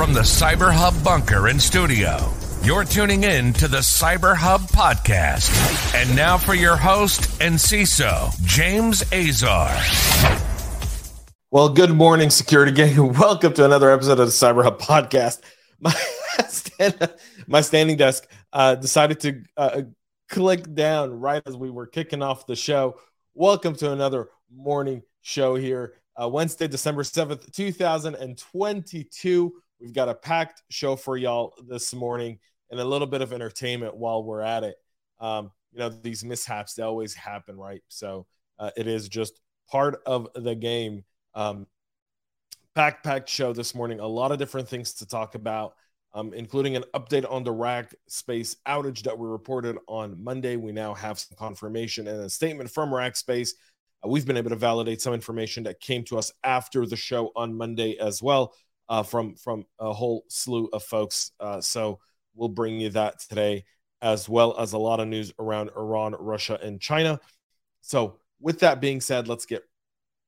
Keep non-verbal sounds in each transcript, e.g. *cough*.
From the Cyber Hub bunker and studio, you're tuning in to the Cyber Hub podcast. And now for your host and CISO, James Azar. Well, good morning, security gang. Welcome to another episode of the Cyber Hub podcast. My, *laughs* stand, my standing desk uh, decided to uh, click down right as we were kicking off the show. Welcome to another morning show here, uh, Wednesday, December 7th, 2022. We've got a packed show for y'all this morning and a little bit of entertainment while we're at it. Um, you know, these mishaps, they always happen, right? So uh, it is just part of the game. Um, packed, packed show this morning. A lot of different things to talk about, um, including an update on the Rackspace outage that we reported on Monday. We now have some confirmation and a statement from Rackspace. Uh, we've been able to validate some information that came to us after the show on Monday as well uh, from from a whole slew of folks. Uh, so we'll bring you that today, as well as a lot of news around Iran, Russia, and China. So with that being said, let's get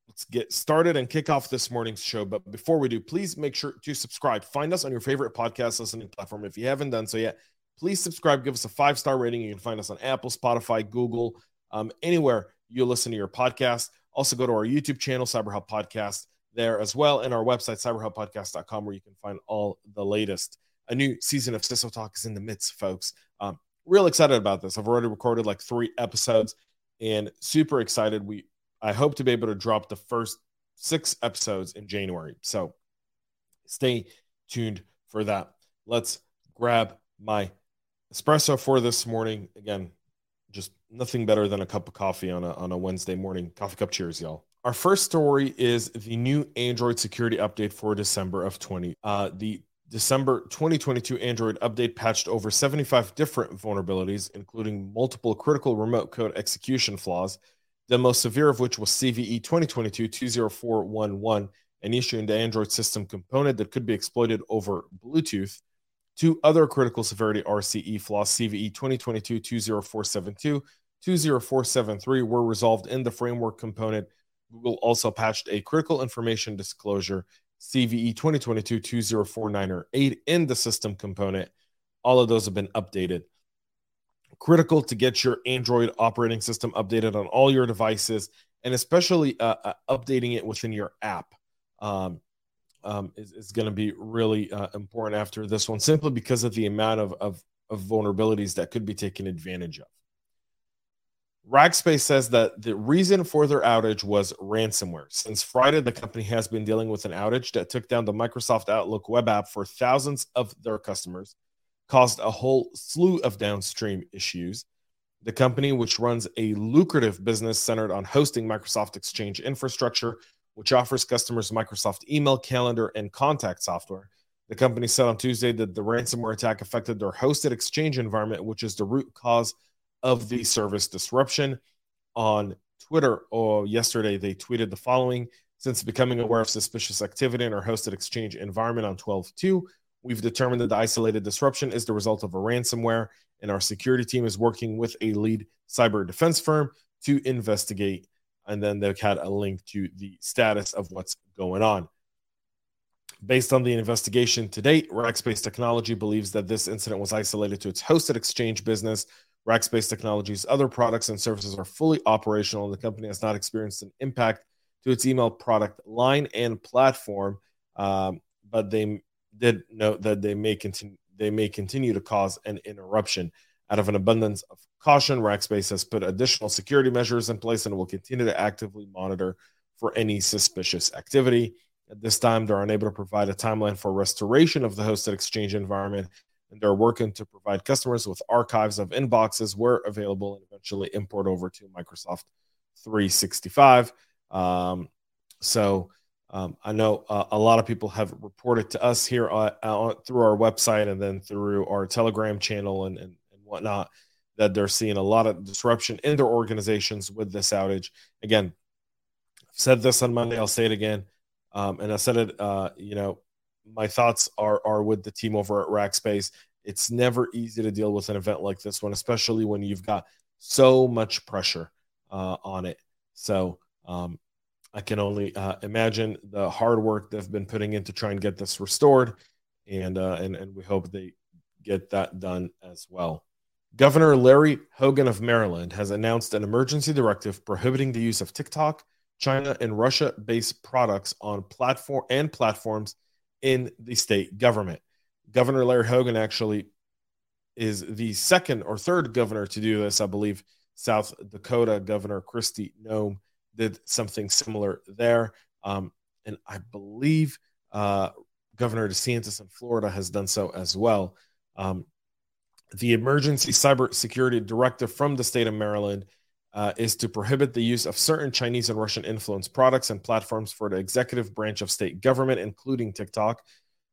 let's get started and kick off this morning's show. But before we do, please make sure to subscribe. Find us on your favorite podcast listening platform. If you haven't done so yet, please subscribe. Give us a five star rating. You can find us on Apple, Spotify, Google, um, anywhere you listen to your podcast. Also, go to our YouTube channel, CyberHub Podcast, there as well, and our website, cyberhubpodcast.com, where you can find all the latest. A new season of CISO Talk is in the midst, folks. Um, real excited about this. I've already recorded like three episodes and super excited. We I hope to be able to drop the first six episodes in January. So stay tuned for that. Let's grab my espresso for this morning. Again, just nothing better than a cup of coffee on a, on a Wednesday morning. Coffee cup cheers, y'all. Our first story is the new Android security update for December of 20. Uh, the December 2022 Android update patched over 75 different vulnerabilities, including multiple critical remote code execution flaws the most severe of which was CVE 2022-20411, an issue in the Android system component that could be exploited over Bluetooth. Two other critical severity RCE flaws, CVE 2022-20472, 20473, were resolved in the framework component. Google also patched a critical information disclosure, CVE 2022-20498, in the system component. All of those have been updated critical to get your Android operating system updated on all your devices, and especially uh, uh, updating it within your app um, um, is, is going to be really uh, important after this one, simply because of the amount of, of, of vulnerabilities that could be taken advantage of. Rackspace says that the reason for their outage was ransomware. Since Friday, the company has been dealing with an outage that took down the Microsoft Outlook web app for thousands of their customers caused a whole slew of downstream issues. The company, which runs a lucrative business centered on hosting Microsoft Exchange infrastructure, which offers customers Microsoft email, calendar, and contact software. The company said on Tuesday that the ransomware attack affected their hosted Exchange environment, which is the root cause of the service disruption. On Twitter, or yesterday, they tweeted the following Since becoming aware of suspicious activity in our hosted Exchange environment on 12 2, We've determined that the isolated disruption is the result of a ransomware, and our security team is working with a lead cyber defense firm to investigate. And then they've had a link to the status of what's going on. Based on the investigation to date, Rackspace Technology believes that this incident was isolated to its hosted exchange business. Rackspace Technologies' other products and services are fully operational, and the company has not experienced an impact to its email product line and platform. Um, but they did note that they may continue they may continue to cause an interruption. Out of an abundance of caution, Rackspace has put additional security measures in place and will continue to actively monitor for any suspicious activity. At this time, they're unable to provide a timeline for restoration of the hosted exchange environment, and they're working to provide customers with archives of inboxes where available and eventually import over to Microsoft 365. Um, so um, I know uh, a lot of people have reported to us here uh, uh, through our website and then through our Telegram channel and, and, and, whatnot that they're seeing a lot of disruption in their organizations with this outage. Again, I've said this on Monday, I'll say it again. Um, and I said it, uh, you know, my thoughts are, are with the team over at Rackspace. It's never easy to deal with an event like this one, especially when you've got so much pressure uh, on it. So, um, I can only uh, imagine the hard work they've been putting in to try and get this restored. and uh, and and we hope they get that done as well. Governor Larry Hogan of Maryland has announced an emergency directive prohibiting the use of TikTok, China, and Russia-based products on platform and platforms in the state government. Governor Larry Hogan actually is the second or third governor to do this. I believe South Dakota Governor Kristi Noem did something similar there. Um, and I believe uh, Governor DeSantis in Florida has done so as well. Um, the emergency cybersecurity directive from the state of Maryland uh, is to prohibit the use of certain Chinese and Russian influence products and platforms for the executive branch of state government, including TikTok.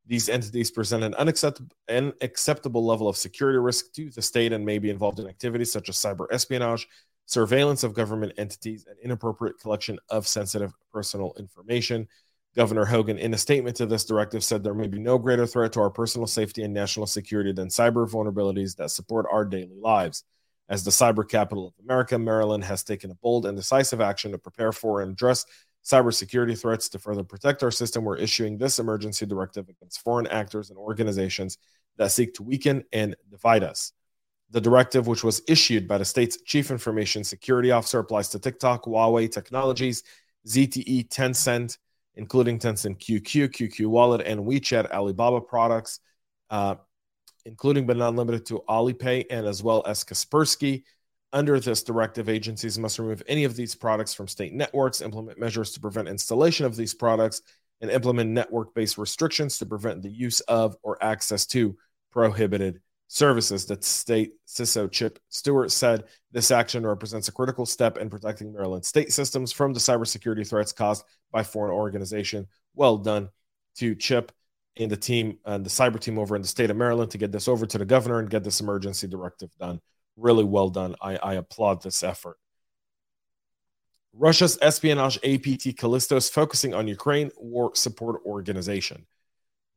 These entities present an unacceptable, unacceptable level of security risk to the state and may be involved in activities such as cyber espionage, surveillance of government entities, and inappropriate collection of sensitive personal information. Governor Hogan, in a statement to this directive, said there may be no greater threat to our personal safety and national security than cyber vulnerabilities that support our daily lives. As the cyber capital of America, Maryland has taken a bold and decisive action to prepare for and address cybersecurity threats. To further protect our system, we're issuing this emergency directive against foreign actors and organizations that seek to weaken and divide us. The directive, which was issued by the state's chief information security officer, applies to TikTok, Huawei Technologies, ZTE, Tencent, including Tencent QQ, QQ Wallet, and WeChat Alibaba products, uh, including but not limited to Alipay and as well as Kaspersky. Under this directive, agencies must remove any of these products from state networks, implement measures to prevent installation of these products, and implement network based restrictions to prevent the use of or access to prohibited services. That state CISO Chip Stewart said this action represents a critical step in protecting Maryland state systems from the cybersecurity threats caused by foreign organization. Well done to Chip and the team and the cyber team over in the state of Maryland to get this over to the governor and get this emergency directive done. Really well done. I, I applaud this effort. Russia's espionage APT Callisto is focusing on Ukraine war support organization.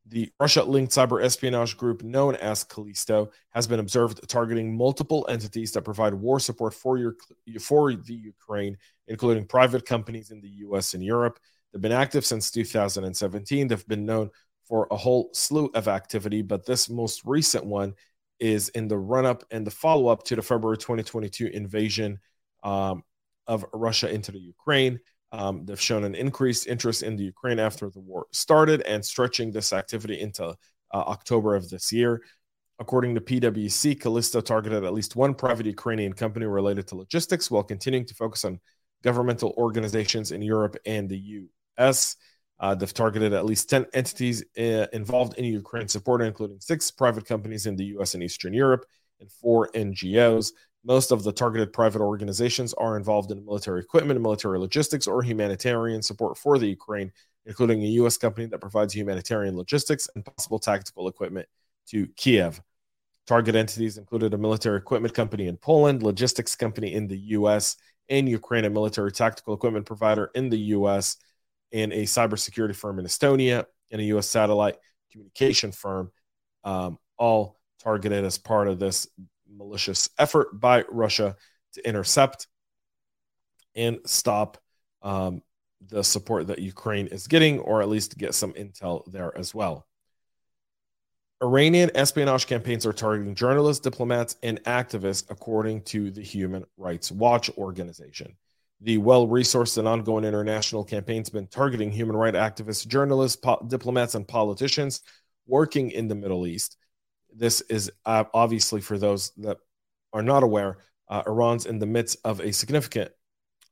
The Russia linked cyber espionage group known as Callisto has been observed targeting multiple entities that provide war support for, your, for the Ukraine, including private companies in the US and Europe. They've been active since 2017. They've been known for a whole slew of activity, but this most recent one is in the run up and the follow up to the February 2022 invasion um, of Russia into the Ukraine. Um, they've shown an increased interest in the Ukraine after the war started and stretching this activity into uh, October of this year. According to PwC, Callisto targeted at least one private Ukrainian company related to logistics while continuing to focus on governmental organizations in Europe and the US. Uh, they've targeted at least 10 entities uh, involved in Ukraine support, including six private companies in the US and Eastern Europe and four NGOs. Most of the targeted private organizations are involved in military equipment, military logistics, or humanitarian support for the Ukraine, including a U.S. company that provides humanitarian logistics and possible tactical equipment to Kiev. Target entities included a military equipment company in Poland, logistics company in the U.S., and Ukraine, a military tactical equipment provider in the U.S., and a cybersecurity firm in Estonia, and a U.S. satellite communication firm, um, all targeted as part of this malicious effort by Russia to intercept and stop um, the support that Ukraine is getting, or at least get some intel there as well. Iranian espionage campaigns are targeting journalists, diplomats, and activists, according to the Human Rights Watch organization. The well resourced and ongoing international campaign has been targeting human rights activists, journalists, po- diplomats, and politicians working in the Middle East this is uh, obviously for those that are not aware, uh, Iran's in the midst of a significant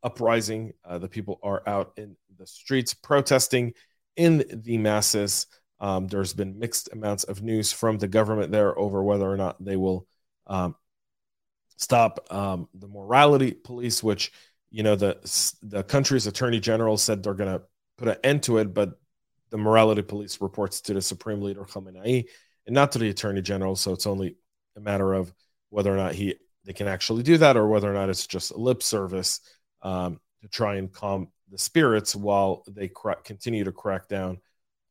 uprising. Uh, the people are out in the streets protesting in the masses. Um, there's been mixed amounts of news from the government there over whether or not they will um, stop um, the morality police, which you know the the country's attorney general said they're going to put an end to it, but the morality police reports to the supreme leader Khamenei and not to the attorney general. So it's only a matter of whether or not he they can actually do that, or whether or not it's just lip service um, to try and calm the spirits while they cra- continue to crack down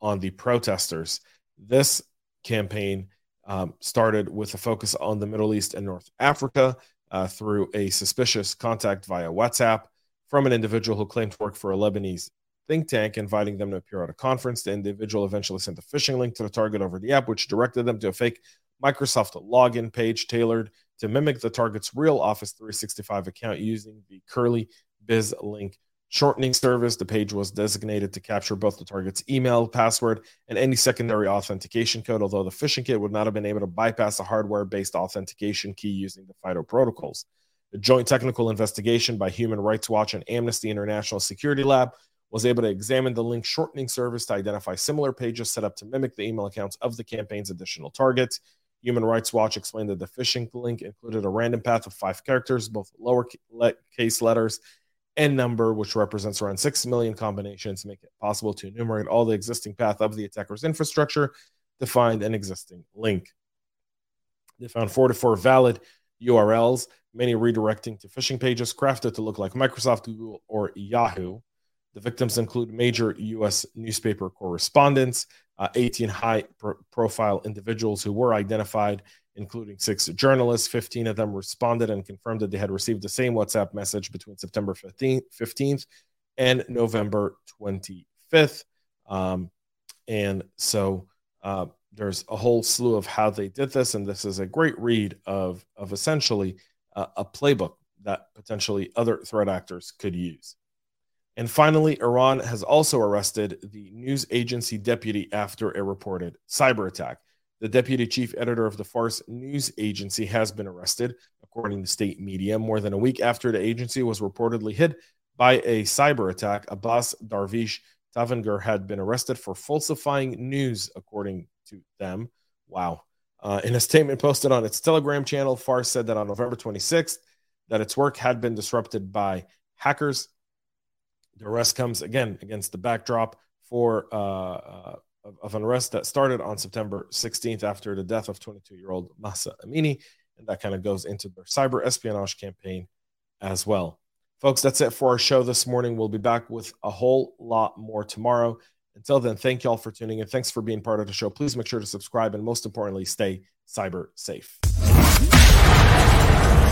on the protesters. This campaign um, started with a focus on the Middle East and North Africa uh, through a suspicious contact via WhatsApp from an individual who claimed to work for a Lebanese think tank, inviting them to appear at a conference. The individual eventually sent a phishing link to the target over the app, which directed them to a fake Microsoft login page tailored to mimic the target's real Office 365 account using the curly biz link shortening service. The page was designated to capture both the target's email, password, and any secondary authentication code, although the phishing kit would not have been able to bypass a hardware based authentication key using the FIDO protocols. The joint technical investigation by Human Rights Watch and Amnesty International Security Lab was able to examine the link shortening service to identify similar pages set up to mimic the email accounts of the campaign's additional targets. Human Rights Watch explained that the phishing link included a random path of five characters, both lowercase letters and number, which represents around 6 million combinations, make it possible to enumerate all the existing path of the attacker's infrastructure to find an existing link. They found 44 valid URLs, many redirecting to phishing pages crafted to look like Microsoft, Google, or Yahoo. The victims include major U.S. newspaper correspondents, uh, 18 high pro- profile individuals who were identified, including six journalists. 15 of them responded and confirmed that they had received the same WhatsApp message between September 15th, 15th and November 25th. Um, and so uh, there's a whole slew of how they did this. And this is a great read of, of essentially a playbook that potentially other threat actors could use. And finally, Iran has also arrested the news agency deputy after a reported cyber attack. The deputy chief editor of the Fars news agency has been arrested, according to state media, more than a week after the agency was reportedly hit by a cyber attack. Abbas Darvish Tavangar had been arrested for falsifying news, according to them. Wow. Uh, in a statement posted on its Telegram channel, Fars said that on November 26th, that its work had been disrupted by hackers the arrest comes again against the backdrop for uh, uh, of an arrest that started on September 16th after the death of 22 year old Mahsa Amini. And that kind of goes into their cyber espionage campaign as well. Folks, that's it for our show this morning. We'll be back with a whole lot more tomorrow. Until then, thank you all for tuning in. Thanks for being part of the show. Please make sure to subscribe and most importantly, stay cyber safe.